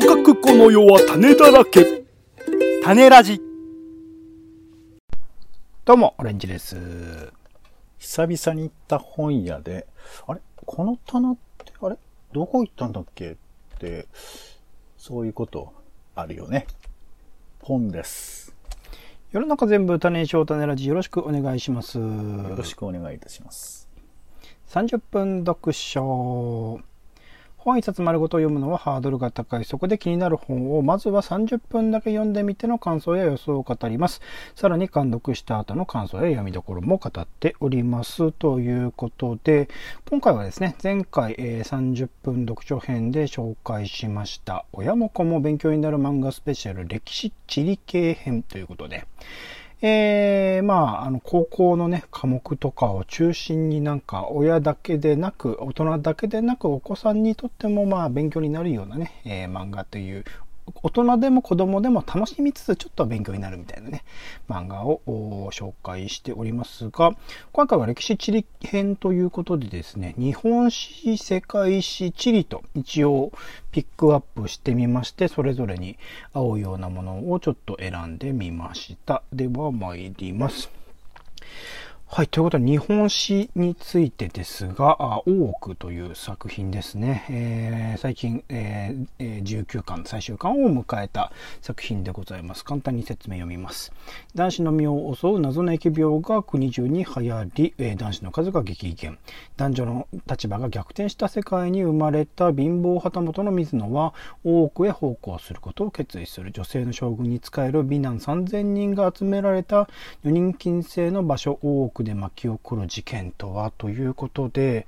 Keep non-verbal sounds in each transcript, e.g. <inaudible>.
とかくこの世は種だらけ。種ラジ。どうも、オレンジです。久々に行った本屋で、あれ？この棚って、あれ？どこ行ったんだっけって、そういうことあるよね。本です。世の中全部種にしよう種ラジよろしくお願いします。よよろしくお願いいたします。30分読書。本一冊丸ごと読むのはハードルが高い。そこで気になる本をまずは30分だけ読んでみての感想や予想を語ります。さらに監読した後の感想や読みどころも語っております。ということで、今回はですね、前回、えー30分読書編で紹介しました、親も子も勉強になる漫画スペシャル歴史地理系編ということで、えー、まあ、あの、高校のね、科目とかを中心になんか、親だけでなく、大人だけでなく、お子さんにとっても、まあ、勉強になるようなね、えー漫画という、大人でも子供でも楽しみつつ、ちょっと勉強になるみたいなね、漫画を紹介しておりますが、今回は歴史地理編ということでですね、日本史、世界史、地理と一応ピックアップしてみまして、それぞれに合うようなものをちょっと選んでみました。では参ります。はい。ということで、日本史についてですが、大奥という作品ですね。えー最近、えーえー19巻、最終巻を迎えた作品でございます。簡単に説明読みます。男子の身を襲う謎の疫病が国中に流行り、えー男子の数が激減。男女の立場が逆転した世界に生まれた貧乏旗本の水野は、大奥へ奉公することを決意する。女性の将軍に仕える美男3000人が集められた女人禁制の場所、大奥で巻き起こる事件とはということで、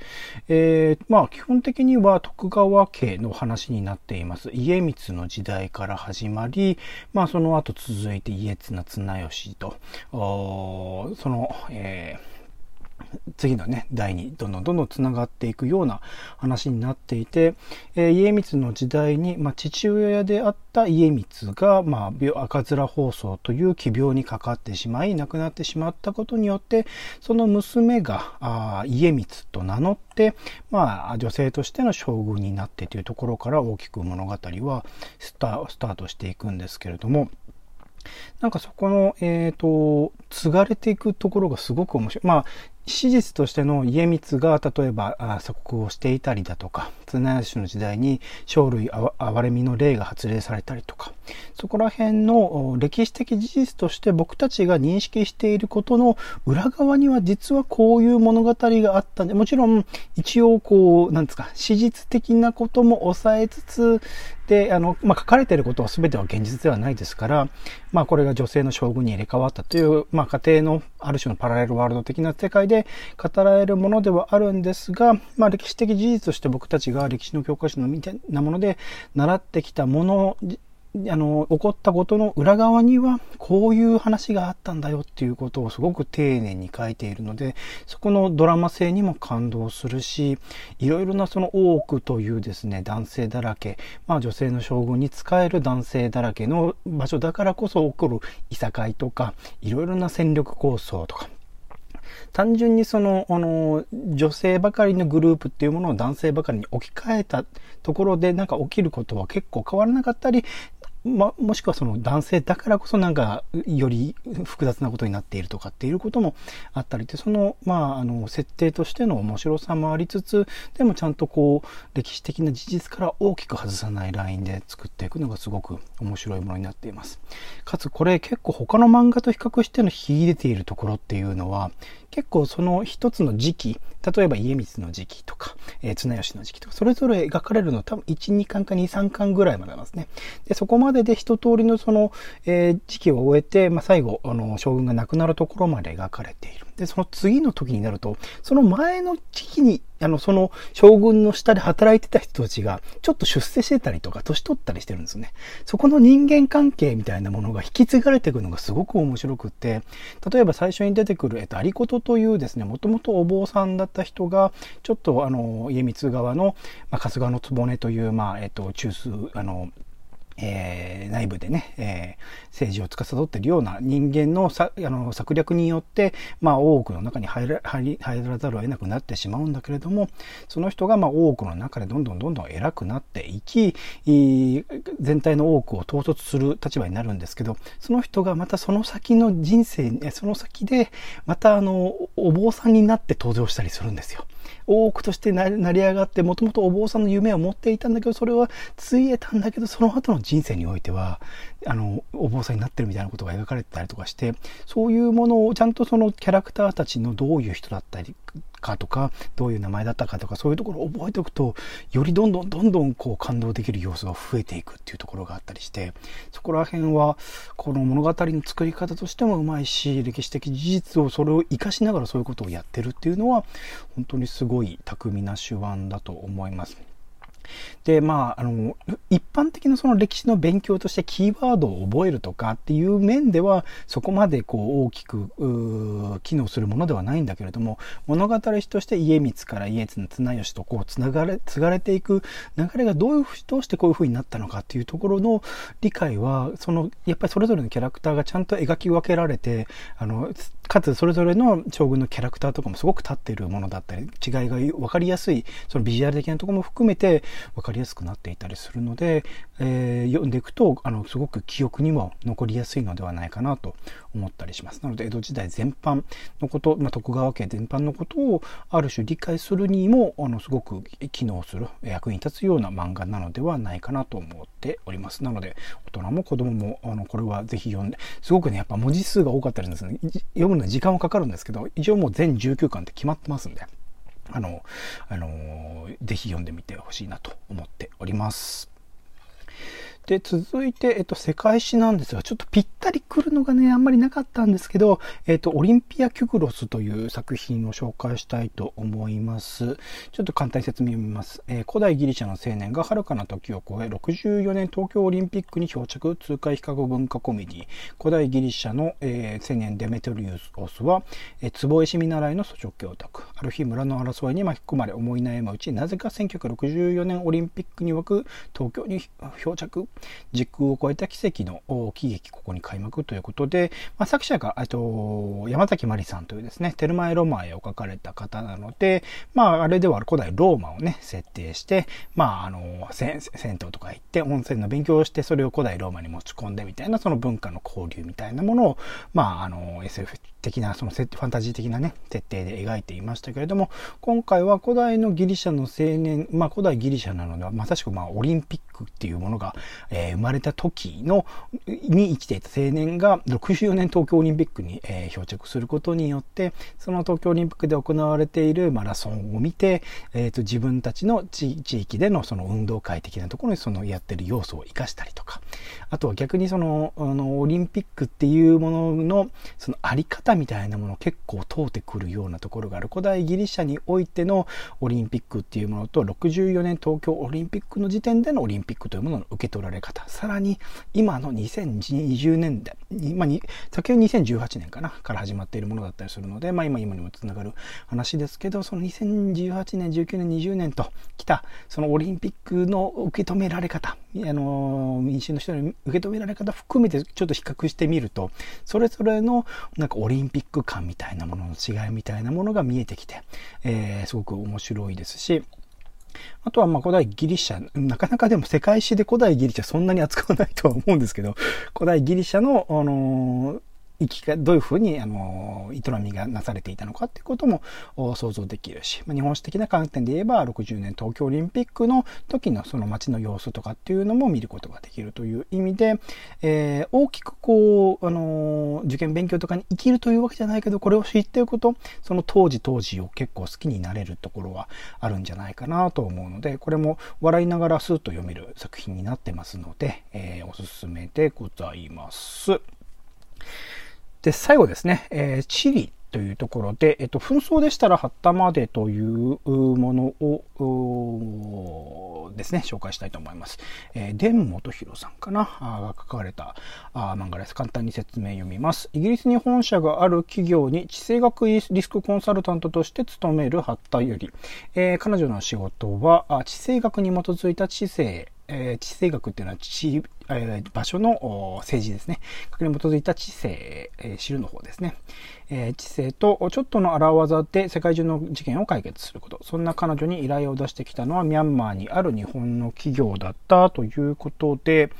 えーまあ基本的には徳川家の話になっています。家光の時代から始まり、まあその後続いて家綱綱吉と、その、えー次のね、代にどんどんどんどんつながっていくような話になっていて、えー家光の時代に、まあ、父親であった家光が、まあ、赤面疱瘡という奇病にかかってしまい、亡くなってしまったことによって、その娘があ家光と名乗って、まあ、女性としての将軍になってというところから大きく物語はスタスタートしていくんですけれども、なんかそこの、えっ、と、継がれていくところがすごく面白い。まあ、史実としての家光が、例えば、あ鎖国をしていたりだとか、綱吉の時代に、生類あわ憐れみの例が発令されたりとか、そこら辺の歴史的事実として僕たちが認識していることの裏側には実はこういう物語があったんで、もちろん一応こう、なんですか、史実的なことも抑えつつ、で、あの、まあ、書かれていることは全ては現実ではないですから、まあ、これが女性の将軍に入れ替わったという、まあ、家庭のある種のパラレルワールド的な世界で語られるものではあるんですが、まあ、歴史的事実として僕たちが歴史の教科書のみたいなもので習ってきたものあの、起こったことの裏側には、こういう話があったんだよっていうことをすごく丁寧に書いているので、そこのドラマ性にも感動するし、いろいろなその多くというですね、男性だらけ、まあ女性の将軍に仕える男性だらけの場所だからこそ起こるいさかいとか、いろいろな戦力構想とか、単純にその、あの、女性ばかりのグループっていうものを男性ばかりに置き換えたところでなんか起きることは結構変わらなかったり、ま、もしくはその男性だからこそなんかより複雑なことになっているとかっていうこともあったりで、その、まあ、あの、設定としての面白さもありつつ、でもちゃんとこう、歴史的な事実から大きく外さないラインで作っていくのがすごく面白いものになっています。かつこれ結構他の漫画と比較しての秀でているところっていうのは、結構その一つの時期、例えば家光の時期とか、えー綱吉の時期とか、それぞれ描かれるのは多分1、2巻か2、3巻ぐらいまでなんですね。で、そこまでで一通りのその、えー時期を終えて、まあ、最後、あの、将軍が亡くなるところまで描かれている。で、その次の時になると、その前の時期に、あの、その将軍の下で働いてた人たちが、ちょっと出世してたりとか、年取ったりしてるんですね。そこの人間関係みたいなものが引き継がれていくのがすごく面白くって、例えば最初に出てくる、えっと、有事というですね、もともとお坊さんだった人が、ちょっとあの、家光側の、まあ、春日の局という、まあ、えっと、中枢、あの、えー、内部でね、えー、政治を司っているような人間のさあの策略によって、まあ、大奥の中に入ら入らざるを得なくなってしまうんだけれども、その人がまあ大奥の中でどんどんどんどん偉くなっていき、全体の大奥を統率する立場になるんですけど、その人がまたその先の人生、その先で、またあの、お坊さんになって登場したりするんですよ。大奥として成り上がって、もともとお坊さんの夢を持っていたんだけど、それはついえたんだけど、その後の人生においては、あの、お坊さんになってるみたいなことが描かれてたりとかして、そういうものをちゃんとそのキャラクターたちのどういう人だったりかとか、どういう名前だったかとか、そういうところを覚えておくと、よりどんどんどんどんこう感動できる要素が増えていくっていうところがあったりして、そこら辺は、この物語の作り方としてもうまいし、歴史的事実をそれを活かしながらそういうことをやってるっていうのは、本当にすごいい巧みな手腕だと思います。で、まあ、あの、一般的なその歴史の勉強としてキーワードを覚えるとかっていう面では、そこまでこう大きく、機能するものではないんだけれども、物語として家光から家綱綱吉とこうつながれ、継がれていく流れがどういう、どうしてこういう風になったのかっていうところの理解は、その、やっぱりそれぞれのキャラクターがちゃんと描き分けられて、あの、かつそれぞれの将軍のキャラクターとかもすごく立っているものだったり、違いが分かりやすい、そのビジュアル的なとこも含めて分かりやすくなっていたりするので、えー、読んでいくと、あの、すごく記憶にも残りやすいのではないかなと思ったりします。なので、江戸時代全般のこと、まあ、徳川家全般のことをある種理解するにも、あの、すごく機能する、役に立つような漫画なのではないかなと思っております。なので、大人も子供も、あの、これはぜひ読んで、すごくね、やっぱ文字数が多かったりですね、読むのに時間はかかるんですけど、一応もう全19巻って決まってますんで、あの、あの、ぜひ読んでみてほしいなと思っております。で、続いて、えっと、世界史なんですが、ちょっとぴったり来るのがね、あんまりなかったんですけど、えっと、オリンピア・キュグロスという作品を紹介したいと思います。ちょっと簡単に説明を見ます。えー、古代ギリシャの青年が遥かな時を超え、64年東京オリンピックに漂着、通貨比較文化コメディ。古代ギリシャの、えー、青年デメトリウスは、えー、壺絵師見習いの訴訟を託。ある日、村の争いに巻き込まれ、思い悩むうち、なぜか1964年オリンピックに沸く東京に漂着。時空を超えた奇跡の喜劇、ここに開幕ということで、まあ、作者が、と山崎まりさんというですね、テルマエロマエを書かれた方なので、まあ、あれでは古代ローマをね、設定して、まあ、あの、銭湯とか行って、温泉の勉強をして、それを古代ローマに持ち込んでみたいな、その文化の交流みたいなものを、まあ、あの、SF 的な、そのファンタジー的なね、設定で描いていましたけれども、今回は古代のギリシャの青年、まあ古代ギリシャなのでは、まさしくまあオリンピックっていうものが、えー、生まれた時の、に生きていた青年が64年東京オリンピックに、えー、漂着することによって、その東京オリンピックで行われているマラソンを見て、え、ー、と、自分たちの地域でのその運動会的なところにそのやってる要素を活かしたりとか、あとは逆にその、あの、オリンピックっていうものの、そのあり方みたいなもの結構通ってくるようなところがある。古代ギリシャにおいてのオリンピックっていうものと、64年東京オリンピックの時点でのオリンピックというものの受け取られ方。さらに、今の2020年代、まあ、先は2018年かな、から始まっているものだったりするので、まあ今、今にもつながる話ですけど、その2018年、19年、20年と来た、そのオリンピックの受け止められ方、あの、民衆の人に受け止められ方含めてちょっと比較してみると、それぞれのなんかオリンピック感みたいなものの違いみたいなものが見えてきて、えー、すごく面白いですし、あとは、まあ、古代ギリシャ、なかなかでも世界史で古代ギリシャそんなに扱わないとは思うんですけど、古代ギリシャの、あの、生きが、どういうふうに、あの、営みがなされていたのかっていうことも想像できるし、まあ、日本史的な観点で言えば、60年東京オリンピックの時のその街の様子とかっていうのも見ることができるという意味で、えー、大きくこう、あの、受験勉強とかに生きるというわけじゃないけど、これを知っておくと、その当時当時を結構好きになれるところはあるんじゃないかなと思うので、これも笑いながらスーッと読める作品になってますので、えー、おすすめでございます。で、最後ですね、えー、チリというところで、えっと、紛争でしたら、はったまでというものをですね、紹介したいと思います。えー、デン元弘さんかな？が書かれたあ漫画です。簡単に説明読みます。イギリスに本社がある企業に地政学リスクコンサルタントとして勤める八田より、えー、彼女の仕事は地政学に基づいた知性えー、地政学っていうのは地、えー、場所の政治ですね。核に基づいた地政、えー、知るの方ですね。えー、知性とちょっとの荒技で世界中の事件を解決すること。そんな彼女に依頼を出してきたのはミャンマーにある日本の企業だったということで、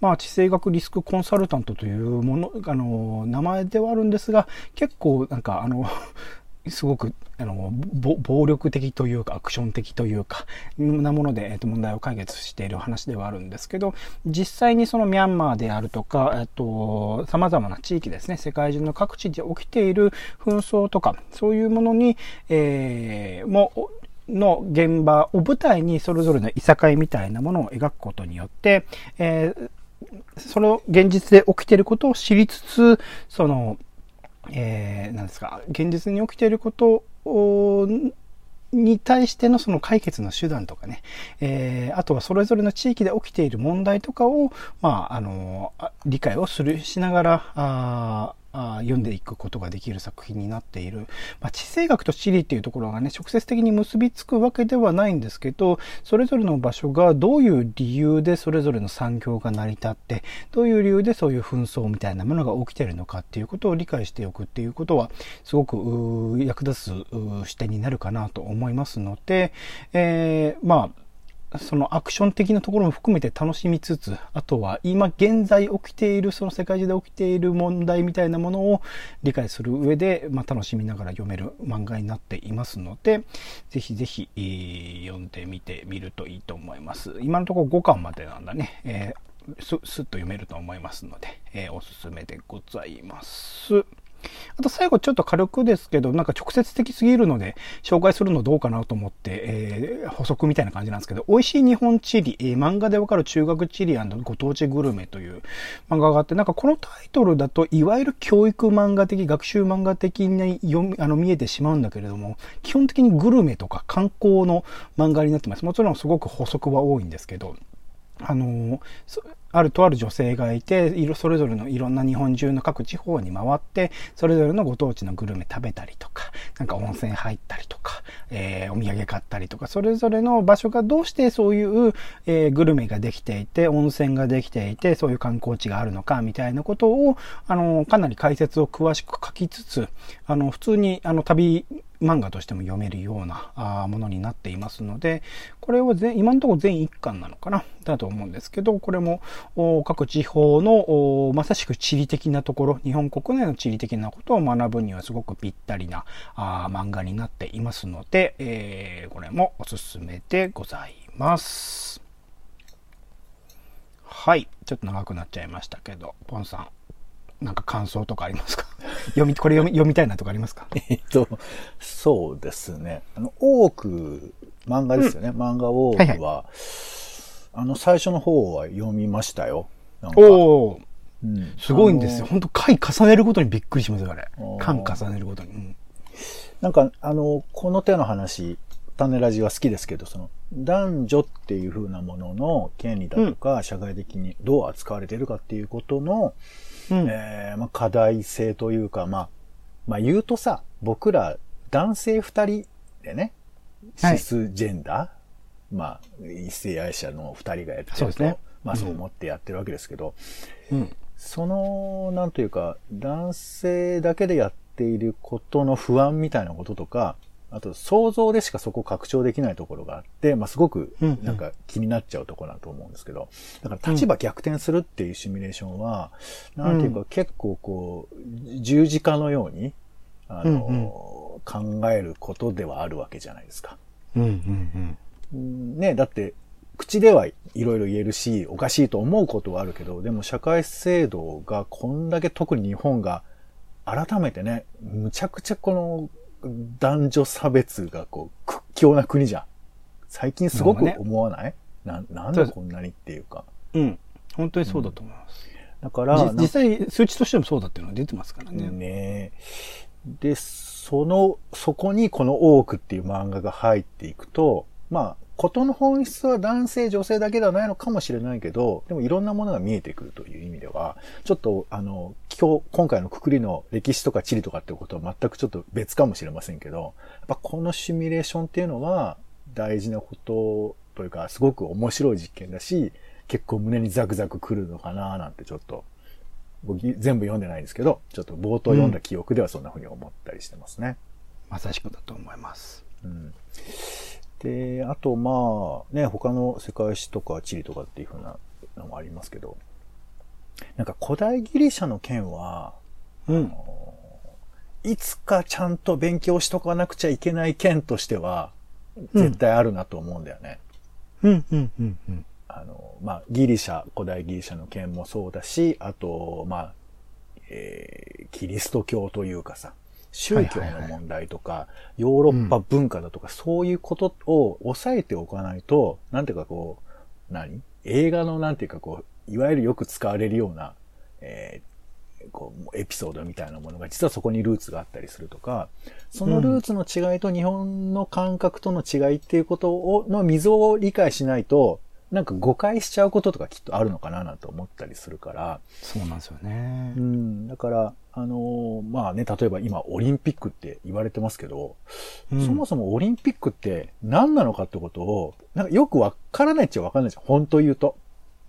まあ、地政学リスクコンサルタントというもの、あの、名前ではあるんですが、結構なんかあの、すごくあの暴力的というかアクション的というかなもので、えー、と問題を解決している話ではあるんですけど実際にそのミャンマーであるとか、えー、と様々な地域ですね世界中の各地で起きている紛争とかそういうものに、えー、もの現場を舞台にそれぞれのいさかいみたいなものを描くことによって、えー、その現実で起きていることを知りつつそのえー、ですか、現実に起きていることに対してのその解決の手段とかね、えー、あとはそれぞれの地域で起きている問題とかを、まあ、あの、理解をする、しながら、あ読んでいくことができる作品になっている。まあ、地政学と地理っていうところがね、直接的に結びつくわけではないんですけど、それぞれの場所がどういう理由でそれぞれの産業が成り立って、どういう理由でそういう紛争みたいなものが起きてるのかっていうことを理解しておくっていうことは、すごく役立つ視点になるかなと思いますので、えー、まあ、そのアクション的なところも含めて楽しみつつ、あとは今現在起きている、その世界中で起きている問題みたいなものを理解する上で、まあ、楽しみながら読める漫画になっていますので、ぜひぜひ、えー、読んでみてみるといいと思います。今のところ5巻までなんだね。えー、す、っと読めると思いますので、えー、おすすめでございます。あと最後ちょっと軽くですけど、なんか直接的すぎるので、紹介するのどうかなと思って、えー、補足みたいな感じなんですけど、美味しい日本地理、えー、漫画でわかる中学地理ご当地グルメという漫画があって、なんかこのタイトルだと、いわゆる教育漫画的、学習漫画的に読み、あの、見えてしまうんだけれども、基本的にグルメとか観光の漫画になってます。もちろんすごく補足は多いんですけど、あの、あるとある女性がいて、それぞれのいろんな日本中の各地方に回って、それぞれのご当地のグルメ食べたりとか、なんか温泉入ったりとか、えー、お土産買ったりとか、それぞれの場所がどうしてそういう、えー、グルメができていて、温泉ができていて、そういう観光地があるのか、みたいなことを、あの、かなり解説を詳しく書きつつ、あの、普通に、あの、旅漫画としても読めるようなものになっていますので、これを全今のところ全1巻なのかなだと思うんですけど、これも各地方のまさしく地理的なところ、日本国内の地理的なことを学ぶにはすごくぴったりな漫画になっていますので、えー、これもおすすめでございます。はい。ちょっと長くなっちゃいましたけど、ポンさん、なんか感想とかありますか？読み、これ読み読みたいなとかありますか？<laughs> えっと、そうですね。あの、多く、漫画ですよね。うん、漫画多くは、はいはい、あの、最初の方は読みましたよ。おお、うん、すごいんですよ。本当回重ねるごとにびっくりしますよ、あれ。巻重ねるごとに。うん、なんか、あの、この手の話、種ラジは好きですけど、その、男女っていう風なものの権利だとか、うん、社会的にどう扱われているかっていうことの、うん、えー、まあ、課題性というか、まあ、まあ言うとさ、僕ら男性二人でね、シスジェンダー、はい、まあ、一性愛者の二人がやってると、ね、まあそう思ってやってるわけですけど、うん、その、なんというか、男性だけでやっていることの不安みたいなこととか、あと想像でしかそこ拡張できないところがあって、まあ、すごくなんか気になっちゃうところだと思うんですけど、だから立場逆転するっていうシミュレーションは、うん、なんていうか結構こう、十字架のように、あの、うんうん、考えることではあるわけじゃないですか。うんうんうん、ね、だって、口ではいろいろ言えるし、おかしいと思うことはあるけど、でも社会制度がこんだけ特に日本が改めてね、むちゃくちゃこの男女差別がこう、屈強な国じゃん。最近すごく思わない、ね、な、なんでこんなにっていうか。うん。本当にそうだと思います。うん、だから、実際数値としてもそうだっていうのは出てますからね。ねで、その、そこにこの多くっていう漫画が入っていくと、まあ、ことの本質は男性、女性だけではないのかもしれないけど、でもいろんなものが見えてくるという意味では、ちょっと、あの、今日、今回のくくりの歴史とか地理とかってことは全くちょっと別かもしれませんけど、やっぱこのシミュレーションっていうのは大事なことというか、すごく面白い実験だし、結構胸にザクザクくるのかななんてちょっと、僕全部読んでないんですけど、ちょっと冒頭読んだ記憶ではそんな風に思ったりしてますね。まさしくだと思います。うん。で、あとまあ、ね、他の世界史とか地理とかっていう風なのもありますけど、なんか古代ギリシャの剣は、うん。いつかちゃんと勉強しとかなくちゃいけない剣としては、絶対あるなと思うんだよね。うん、うん、うん、うん。あの、まあ、ギリシャ、古代ギリシャの剣もそうだし、あと、まあ、えーキリスト教というかさ、宗教の問題とか、ヨーロッパ文化だとか、そういうことを抑えておかないと、なんていうかこう、何？映画のなんていうかこう、いわゆるよく使われるような、えーこう、エピソードみたいなものが実はそこにルーツがあったりするとか、そのルーツの違いと日本の感覚との違いっていうことを、の溝を理解しないと、なんか誤解しちゃうこととかきっとあるのかななんて思ったりするから、そうなんですよね。う。ん、だから、あのーまあね、例えば今オリンピックって言われてますけど、うんそもそもオリンピックって何なのかってことを、なんかよくわからないっちゃわかんないじゃん。本当言うと。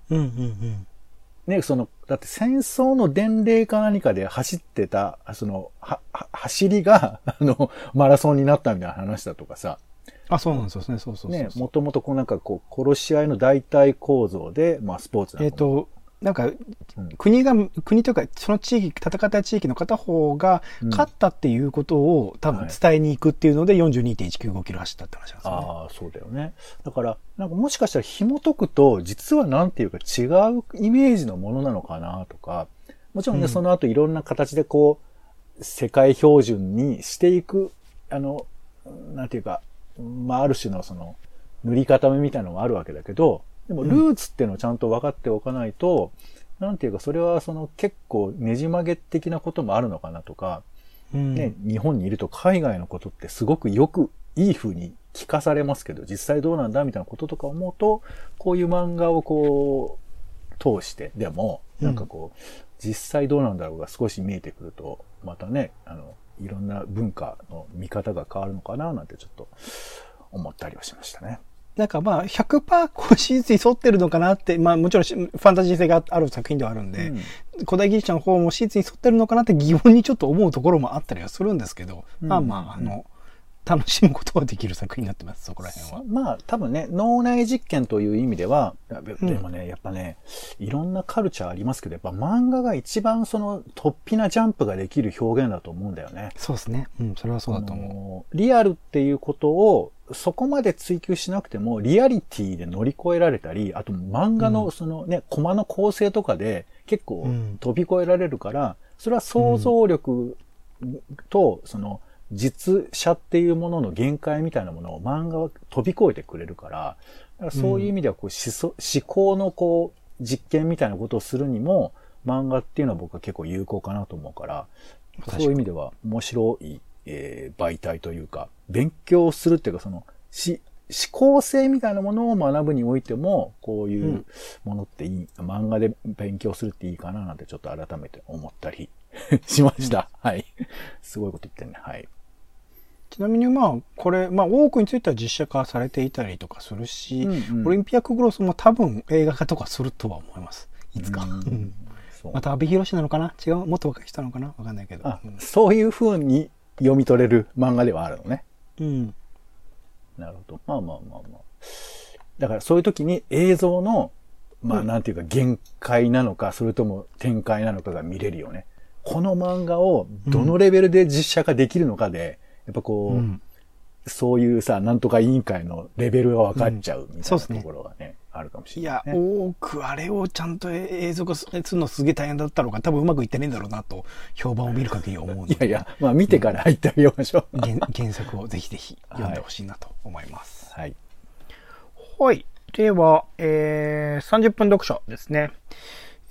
うん、うん、うん。ね、その、だって戦争の伝令か何かで走ってた、その、は、は走りが、<laughs> あの、マラソンになったみたいな話だとかさ、あ、そうなんですよね。そうそうそう。ね、もともとこうなんかこう、殺し合いの代替構造で、まあスポーツなんかえっ、と、なんか、うん国が、国というか、その地域、戦った地域の片方がうん勝ったっていうことを多分はい伝えに行くっていうので42.195キロ走ったって話なんですよね。ああ、そうだよね。だから、なんかもしかしたら紐解くと、実はなんていうか違うイメージのものなのかなとか、もちろんね、うんその後いろんな形でこう、世界標準にしていく、あの、なんていうか、まあ、ある種のその、塗り固めみたいなのがあるわけだけど、でもルーツっていうのをちゃんと分かっておかないと、なんていうか、それはその結構ねじ曲げ的なこともあるのかなとか、うんね、日本にいると海外のことってすごくよくいい風に聞かされますけど、実際どうなんだみたいなこととか思うと、こういう漫画をこう、通して、でも、なんかこう、実際どうなんだろうが少し見えてくると、またね、あの、いろんな文化の見方が変わるのかななんてちょっと思ったりはしましたね。なんかまあ100%こう史実に沿ってるのかなって、まあもちろんしファンタジー性がある作品ではあるんで、うん古代ギリシャの方も史実に沿ってるのかなって疑問にちょっと思うところもあったりはするんですけど、うんまあまあ、あの、楽しむことはできる作品になってます、そこら辺は。まあ多分ね、脳内実験という意味では、でうんでもね、やっぱね、いろんなカルチャーありますけど、やっぱ漫画が一番その突飛なジャンプができる表現だと思うんだよね。そうですね。うん、それはそうだと思う。リアルっていうことをそこまで追求しなくても、リアリティで乗り越えられたり、あと漫画のそのね、コマの構成とかで結構うん飛び越えられるから、それは想像力と、その、実写っていうものの限界みたいなものを漫画は飛び越えてくれるから、だからそういう意味ではこう思想思考のこう実験みたいなことをするにも、漫画っていうのは僕は結構有効かなと思うから、そういう意味では面白い、えー媒体というか、勉強するっていうかその、し、思考性みたいなものを学ぶにおいても、こういううんものっていい、漫画で勉強するっていいかななんてちょっと改めて思ったり <laughs> しました。はい。すごいこと言ってんね。はい。ちなみにまあ、これ、まあ多くについては実写化されていたりとかするし、うんうんオリンピアクグロスも多分映画化とかするとは思います。いつか。また阿部寛なのかな？違う？もっと若い人なのかな？わかんないけど。そういう風に読み取れる漫画ではあるのね。うん。なるほど。まあまあまあまあ。だからそういう時に映像の、まあうんなんていうか限界なのか、それとも展開なのかが見れるよね。この漫画をどのレベルで実写化できるのかで、やっぱこう、うんそういうさ、なんとか委員会のレベルが分かっちゃうみたいなところがね、あるかもしいや、れない、ね。多くあれをちゃんと映像化するのすげえ大変だったのか、多分うまくいってねえんだろうなと、評判を見る限り思う。いやいや、まあ見てから入ってあげましょう。原原作をぜひぜひ読んでほしいなと思います。はい。はい。では、えー、30分読書ですね。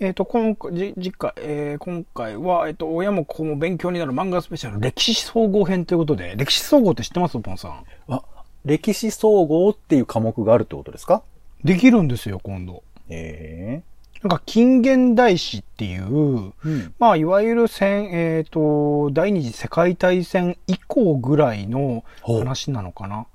えっ、と、今回、じ次回、えー今回は、えっ、と、親も子も勉強になる漫画スペシャル歴史総合編ということで、歴史総合って知ってます？ポンさん。あ、歴史総合っていう科目があるってことですか？できるんですよ、今度。えなんか、近現代史っていう、えうん。まあ、いわゆる戦、えっ、と、第二次世界大戦以降ぐらいの話なのかな。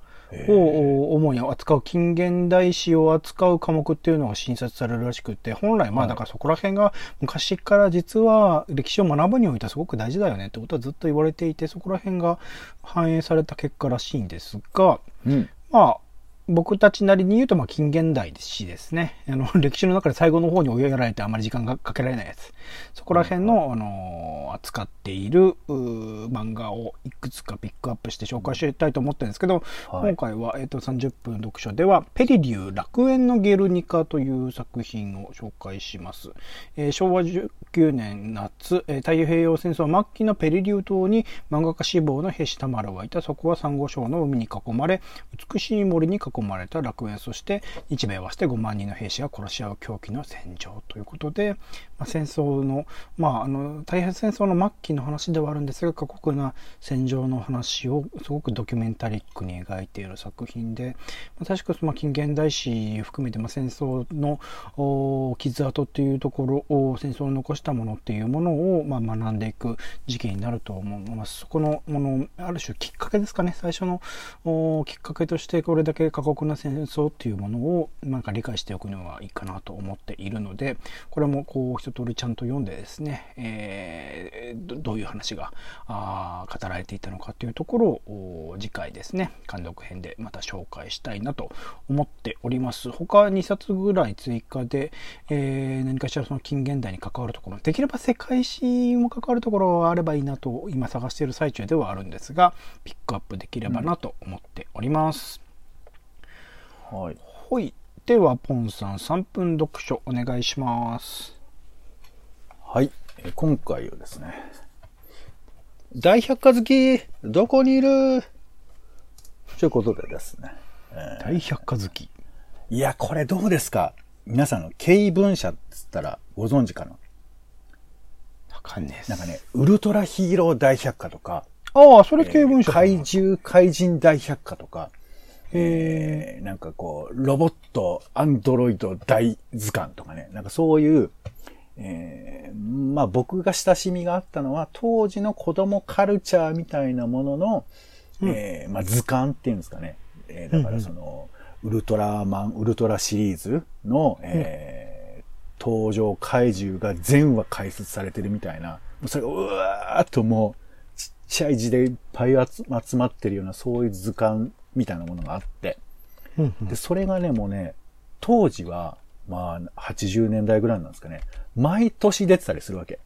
を主に扱う近現代史を扱う科目っていうのが新設されるらしくて、本来まあだからそこら辺が昔から実は歴史を学ぶにおいてはすごく大事だよねってことはずっと言われていて、そこら辺が反映された結果らしいんですが、うん。まあ、僕たちなりに言うと、まあ、近現代史ですね。あの、<laughs> 歴史の中で最後の方に追いやられてあまり時間がかけられないやつ。そこら辺の、あの、扱っている、漫画をいくつかピックアップして紹介していきたいと思ってるんですけど、はい今回は、えっ、と、30分読書では、ペリリュー楽園のゲルニカという作品を紹介します。えー昭和19年夏、えー太平洋戦争末期のペリリュー島に漫画家志望の兵士タマラがいた。そこはサンゴ礁の海に囲まれ、美しい森に囲込まれた楽園、そして日米合わせて5万人の兵士が殺し合う狂気の戦場ということで、戦争の、まあ、あの、太平洋戦争の末期の話ではあるんですが、過酷な戦場の話をすごくドキュメンタリックに描いている作品で、まあ、確かまあ近現代史含めて、まあ、戦争の傷跡っていうところを戦争を残したものっていうものを、まあ、学んでいく時期になると思います。そこのもの、ある種きっかけですかね。最初のきっかけとしてこれだけ過酷な戦争っていうものをなんか理解しておくのはいいかなと思っているので、これもこう一通りちゃんと読んでですね、えーどどういう話があー語られていたのかというところをお次回ですね、監読編でまた紹介したいなと思っております。他2冊ぐらい追加で、えー何かしらその近現代に関わるところ、できれば世界史も関わるところがあればいいなと今探している最中ではあるんですが、ピックアップできればなと思っております。はい。ほい。では、ポンさん3分読書お願いします。はい。えー今回はですね、大百科好き、どこにいる？ということでですね。大百科好き。いや、これどうですか？皆さんの経文社っつったらご存知かな？わかんねえっすなんかね、ウルトラヒーロー大百科とか、ああ、それ経文書かな怪獣怪人大百科とか、へえーなんかこう、ロボット、アンドロイド大図鑑とかね、なんかそういう、えーまあ僕が親しみがあったのは、当時の子供カルチャーみたいなものの、えーまあ図鑑っていうんですかね。えーだからその、ウルトラマン、ウルトラシリーズの、えー登場怪獣が全話解説されてるみたいな、もうそれがうわーっともう、ちっちゃい字でいっぱい集集まってるような、そういう図鑑みたいなものがあって、うんうん。で、それがね、もうね、当時は、まあ、80年代ぐらいなんですかね、毎年出てたりするわけ。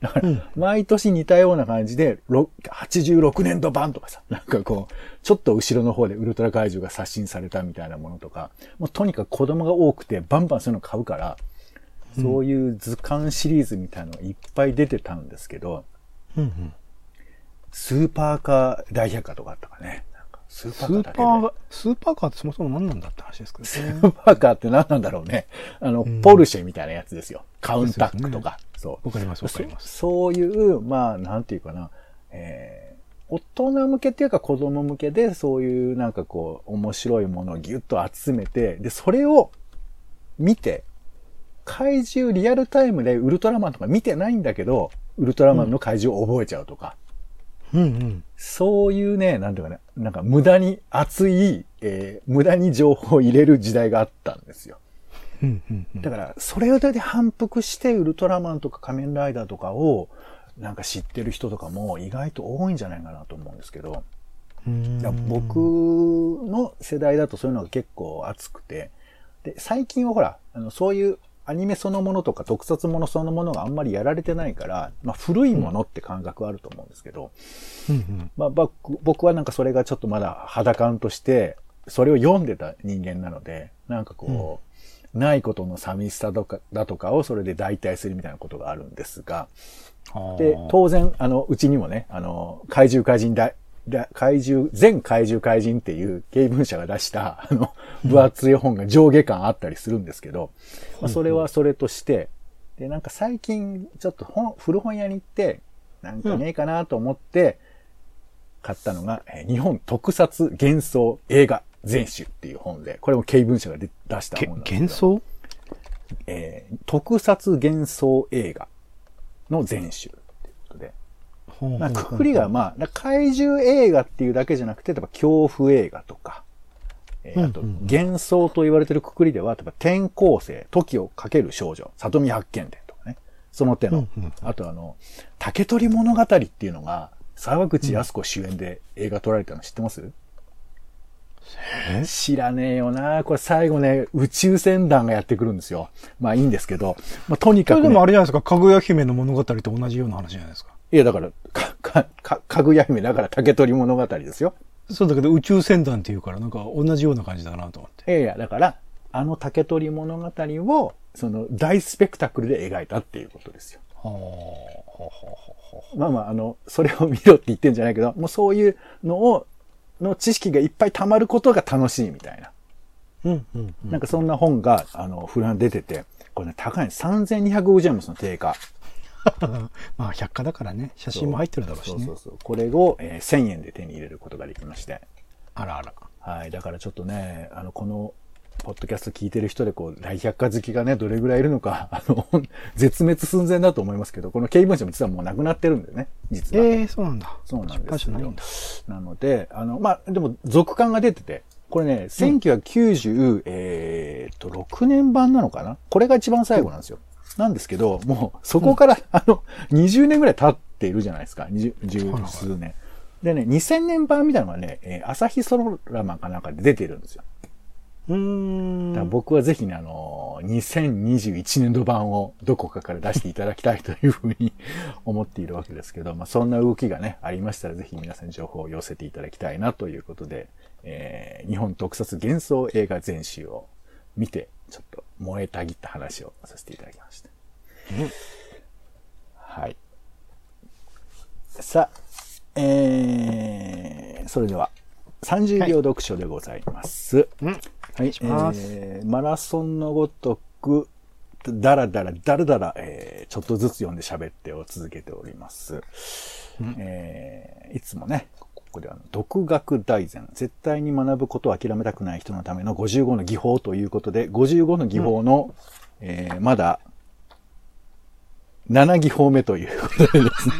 だから、<laughs> 毎年似たような感じで、ろ86年度版とかさ、なんかこう、ちょっと後ろの方でウルトラ怪獣が刷新されたみたいなものとか、もうとにかく子供が多くて、バンバンそういうの買うから、そういう図鑑シリーズみたいなのがいっぱい出てたんですけど、うんうん。スーパーカー大百科とかあったかね。スースパーカーだけでーパーが、スーパーカーってそもそも何なんだって話ですけどスね。ーパーカーって何なんだろうね。あの、ポルシェみたいなやつですよ。カウンタックとか。そう。わかりますわかりますそそういう、まあ、なんていうかな。えー大人向けっていうか子供向けで、そういうなんかこう、面白いものをギュッと集めて、で、それを見て、怪獣リアルタイムでウルトラマンとか見てないんだけど、ウルトラマンの怪獣を覚えちゃうとか。うんうん。そういうね、なんていうかね、なんか無駄に熱い、えー無駄に情報を入れる時代があったんですよ。うんうんうんだから、それで反復して、ウルトラマンとか仮面ライダーとかを、なんか知ってる人とかも意外と多いんじゃないかなと思うんですけど、僕の世代だとそういうのが結構熱くて、で、最近はほら、あの、そういうアニメそのものとか特撮ものそのものがあんまりやられてないから、まあ古いものって感覚はあると思うんですけど、うんうん。まあ、僕僕はなんかそれがちょっとまだ肌感として、それを読んでた人間なので、なんかこう、ないことの寂しさとか、だとかをそれで代替するみたいなことがあるんですが、で、当然、あの、うちにもね、あの、怪獣怪人大、だ怪獣、全怪獣怪人っていう経文社が出した、あの、分厚い本が上下感あったりするんですけど、まあ、それはそれとして、で、なんか最近、ちょっと本、古本屋に行って、なんかねえかなと思って、買ったのが、えー日本特撮幻想映画全集っていう本で、これも経文社が出出したげ本なんです幻想？えー特撮幻想映画の全集。うことで、まあ、くくりが、まあ、怪獣映画っていうだけじゃなくて、例えば恐怖映画とか、えーあと幻想と言われてるくくりでは、例えば転校生、時をかける少女、里見八犬伝とかね。その手の。あとあの、竹取物語っていうのが、沢口靖子主演で映画撮られたの知ってます、え？知らねえよな。これ最後ね、宇宙船団がやってくるんですよ。まあいいんですけど、まあとにかく、ね、それでもあれじゃないですか、かぐや姫の物語と同じような話じゃないですか？いやだから、か、か、<laughs> か、かぐや姫だから竹取物語ですよ。そうだけど宇宙船団っていうからなんか同じような感じだなと思って。いやいや、だから、あの竹取物語を、その大スペクタクルで描いたっていうことですよ。はあ、はあ、はあ、はまあまあ、あの、それを見ろって言ってんじゃないけど、もうそういうのを、の知識がいっぱい溜まることが楽しいみたいな。うん、うん、うん。なんかそんな本が、あの、フラン出てて、これね、高いんです。3250円もその定価。まあ、百科だからね、写真も入ってるだろうしねそうそう。そう。これを、えー1000円で手に入れることができまして。あらあら。はい。だからちょっとね、あの、この、ポッドキャスト聞いてる人で、こう、大百科好きがね、どれぐらいいるのか、<laughs> あの、絶滅寸前だと思いますけど、この経緯文書も実はもうなくなってるんだよね、実は。ええー、そうなんだ。そうなんですよ社なので、あの、まあ、でも、続刊が出てて、これね、1990、えーっと、6年版なのかな？これが一番最後なんですよ。なんですけど、もう、そこから、あの、20年ぐらい経っているじゃないですか。20、十はいはい数年。でね、2000年版みたいなのがね、えー朝日ソロラマかなんかで出てるんですよ。うーん。だから僕はぜひね、あの、2021年度版をどこかから出していただきたいというふうに <laughs> 思っているわけですけど、まあ、そんな動きがね、ありましたらぜひ皆さん情報を寄せていただきたいなということで、えー日本特撮幻想映画全集を見て、ちょっと燃えたぎった話をさせていただきました。はい。さあ、えー、それでは、30秒読書でございます。うん。はい、しますえーマラソンのごとく、だらだらだらだら、えーちょっとずつ読んで喋ってを続けております。えーいつもね、独学大全、絶対に学ぶことを諦めたくない人のための55の技法ということで、55の技法の、えーまだ、7技法目ということでですね、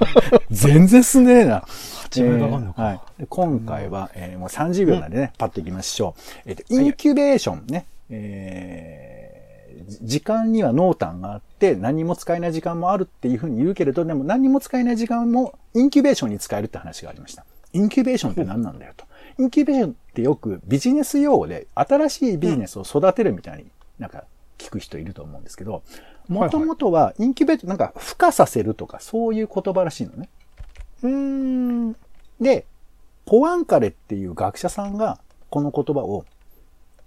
<laughs> 全然すねえな。自分がわかんのかはい。で今回は、えーもう30秒なんでね、パッといきましょう。えっ、と、インキュベーションね。えーじ時間には濃淡があって、何も使えない時間もあるっていうふうに言うけれど、でも何も使えない時間もインキュベーションに使えるって話がありました。インキュベーションって何なんだよと。インキュベーションってよくビジネス用語で新しいビジネスを育てるみたいになんか聞く人いると思うんですけど、もともとはインキュベートなんか孵化させるとかそういう言葉らしいのね。うーん。で、ポワンカレっていう学者さんが、この言葉を、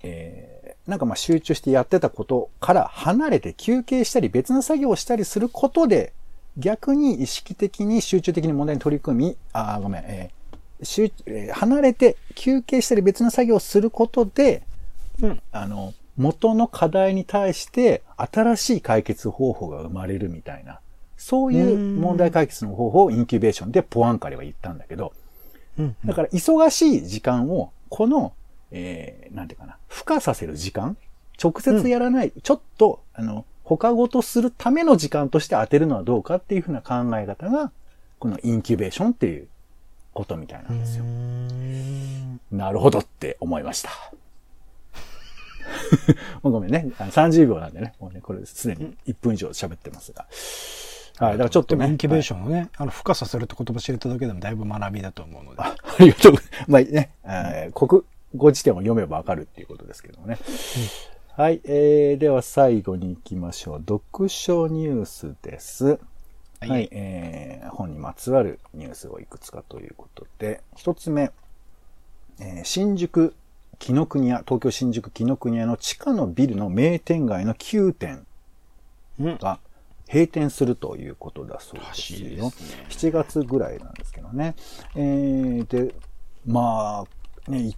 えーなんかまあ集中してやってたことから離れて休憩したり別の作業をしたりすることで、逆に意識的に集中的に問題に取り組み、あーごめん、えー集えー離れて休憩したり別の作業をすることで、うん。あの、元の課題に対して新しい解決方法が生まれるみたいな、そういう問題解決の方法をインキュベーションでポワンカレは言ったんだけど、うん。だから忙しい時間を、この、えー、なんていうかな、孵化させる時間直接やらない、ちょっと、あの、他ごとするための時間として当てるのはどうかっていうふうな考え方が、このインキュベーションっていうことみたいなんですよ。なるほどって思いました。<laughs> もうごめんね。あの30秒なんでね。もうね、これすでに1分以上喋ってますが。はい。だからちょっとね。インキュベーションをね、あの、孵化させるって言葉知れただけでもだいぶ学びだと思うので。あありがとう。まあね、えー国語辞典を読めばわかるっていうことですけどもね。はい、えー、では最後に行きましょう。読書ニュースです。はいはい、えー、本にまつわるニュースをいくつかということで、一つ目、えー新宿紀ノ国屋、東京新宿紀ノ国屋の地下のビルの名店街の9店うん。が閉店するということだそうですらしいですよ。ね7月ぐらいなんですけどね。えー、で、まあ、ね、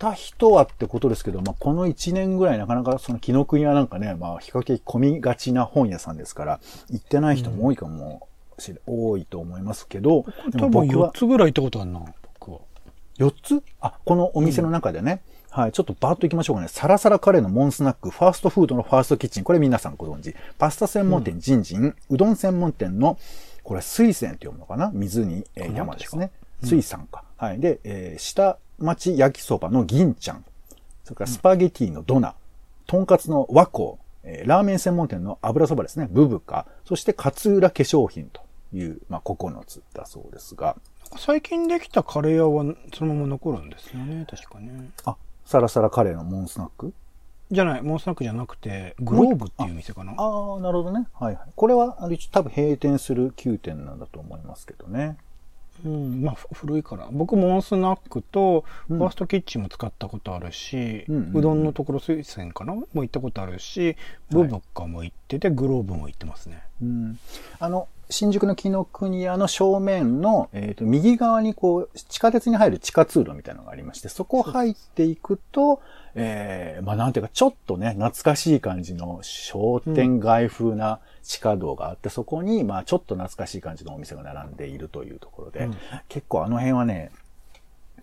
た人はってことですけど、まあ、この1年ぐらいなかなかその紀ノ国屋なんかね、まあ、比較的混みがちな本屋さんですから、行ってない人も多いかもしれ、多いと思いますけど、で多分4も僕はつぐらい行ったことあるな、僕は。4つ？あ、このお店の中でね。はい。ちょっとバーッと行きましょうかね。サラサラカレーのモンスナック、ファーストフードのファーストキッチン。これ皆さんご存知。パスタ専門店、ジンジン、うどん専門店の、これ水泉って読むのかな？水に、えー山ですね。水産か。はい。で、えー下町焼きそばの銀ちゃん。それからスパゲティのドナ、とんかつの和光、えーラーメン専門店の油そばですね、ブブカ、そして勝浦化粧品という、まあ、9つだそうですが、最近できたカレー屋はそのまま残るんですよね、確かね。あ、サラサラカレーのモンスナック？じゃない、モンスナックじゃなくて、グローブっていう店かな。ああ、なるほどね。はいはい。これは、多分閉店する9店なんだと思いますけどね。うん、まあふ古いから。僕、モンスナックと、うんファーストキッチンも使ったことあるし、うんうどんのところ推薦かな？も行ったことあるし、ブブカも行ってて、グローブも行ってますね。うん。あの、新宿の紀ノ国屋の正面の、えっ、と、右側にこう、地下鉄に入る地下通路みたいなのがありまして、そこ入っていくと、えー、まあなんていうか、ちょっとね、懐かしい感じの商店街風な地下道があって、そこに、まあちょっと懐かしい感じのお店が並んでいるというところで、うん。結構あの辺はね、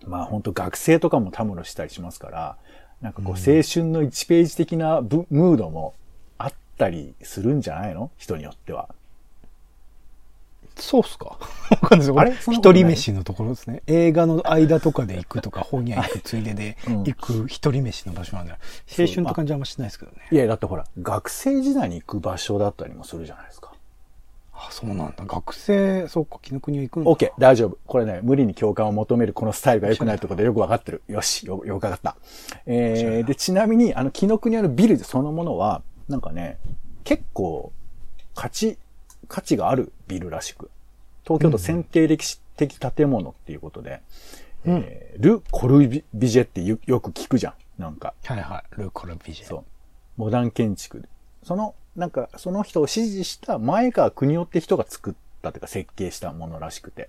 まあ本当学生とかもたむろしたりしますから、なんかこう青春の1ページ的なブムードもあったりするんじゃないの？人によっては。そうっすか？<laughs> わかんないですあれ？そんなことない？一人飯のところですね。映画の間とかで行くとか、本屋行くついででうん行く一人飯の場所なんで、青春って感じはあんましないですけどね。いや、だってほら、学生時代に行く場所だったりもするじゃないですか。あ、そうなんだ。学生、そうか、紀ノ国屋行くんだ。OK、大丈夫。これね、無理に共感を求めるこのスタイルが良くないってことでよくわかってる。よし、よ、よくわかった。えー、で、ちなみに、あの、紀ノ国屋のビルそのものは、なんかね、結構、価値、価値があるビルらしく。東京都選定歴史的建物っていうことで、うんえール・コルビジェってよよく聞くじゃん。なんか。はいはい。ルーコルビジェ。そう。モダン建築で。その、なんか、その人を支持した前川国夫って人が作ったというか設計したものらしくて。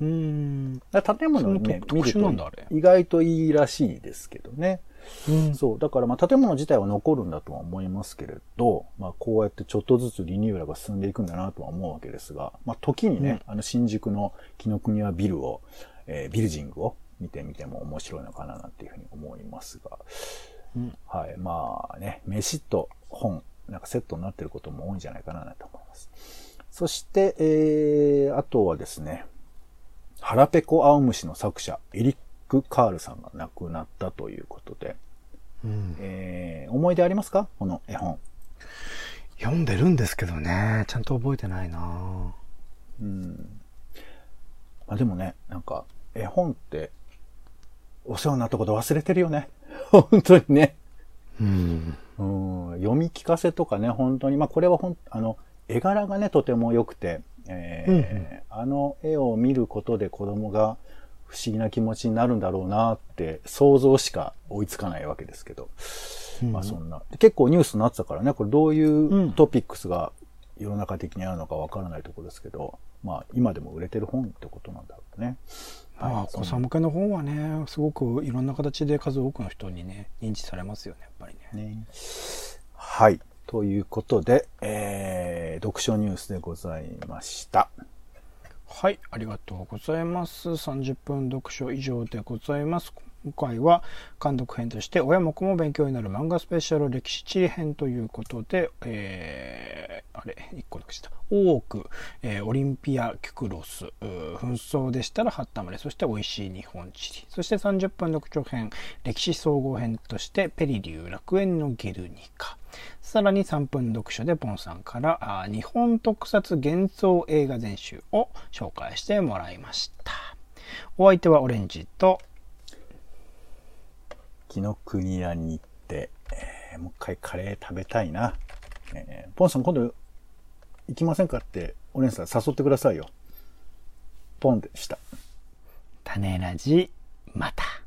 うーん。建物をね、見ると意外といいらしいですけどね。うんそう。だからまあ建物自体は残るんだとは思いますけれど、まあこうやってちょっとずつリニューアルが進んでいくんだなとは思うわけですが、まあ時にね、あの新宿の紀ノ国屋ビルを、えービルジングを見てみても面白いのかななんていうふうに思いますが、うんはい。まあね、飯と本、なんかセットになってることも多いんじゃないかなと思います。そして、えー、あとはですね、腹ペコ青虫の作者、エリック・カールさんが亡くなったということで、うんえー、思い出ありますか？この絵本。読んでるんですけどね、ちゃんと覚えてないなうん。まあでもね、なんか、絵本って、お世話になったこと忘れてるよね。<laughs> 本当にね。うん。うん、読み聞かせとかね、本当に、まあこれはほん、あの、絵柄がね、とても良くて、えーうんうんあの絵を見ることで子供が不思議な気持ちになるんだろうなって想像しか追いつかないわけですけど、まあそんな、結構ニュースになってたからね、これどういううんトピックスが世の中的にあるのかわからないところですけど、まあ今でも売れてる本ってことなんだろうね。まあ、はいお子さん向けの本はね、すごくいろんな形で数多くの人にね、認知されますよね、やっぱりね。ね。はい。ということで、えー、読書ニュースでございました。はい、ありがとうございます。30分読書以上でございます。今回は監督編として親も子も勉強になる漫画スペシャル歴史地理編ということで、えー、あれ、1個なくした。多く、えーオリンピア・キュクロス、紛争でしたらハッタマレ、そして美味しい日本地理、そして30分読書編、歴史総合編としてペリリュー楽園のゲルニカ。さらに3分読書でポンさんからあ日本特撮幻想映画全集を紹介してもらいました。お相手はオレンジと、紀ノ国屋に行って、えーもう一回カレー食べたいな。えーポンさん今度行きませんかって、お姉さん誘ってくださいよ。ポンでした。種ラジ、また。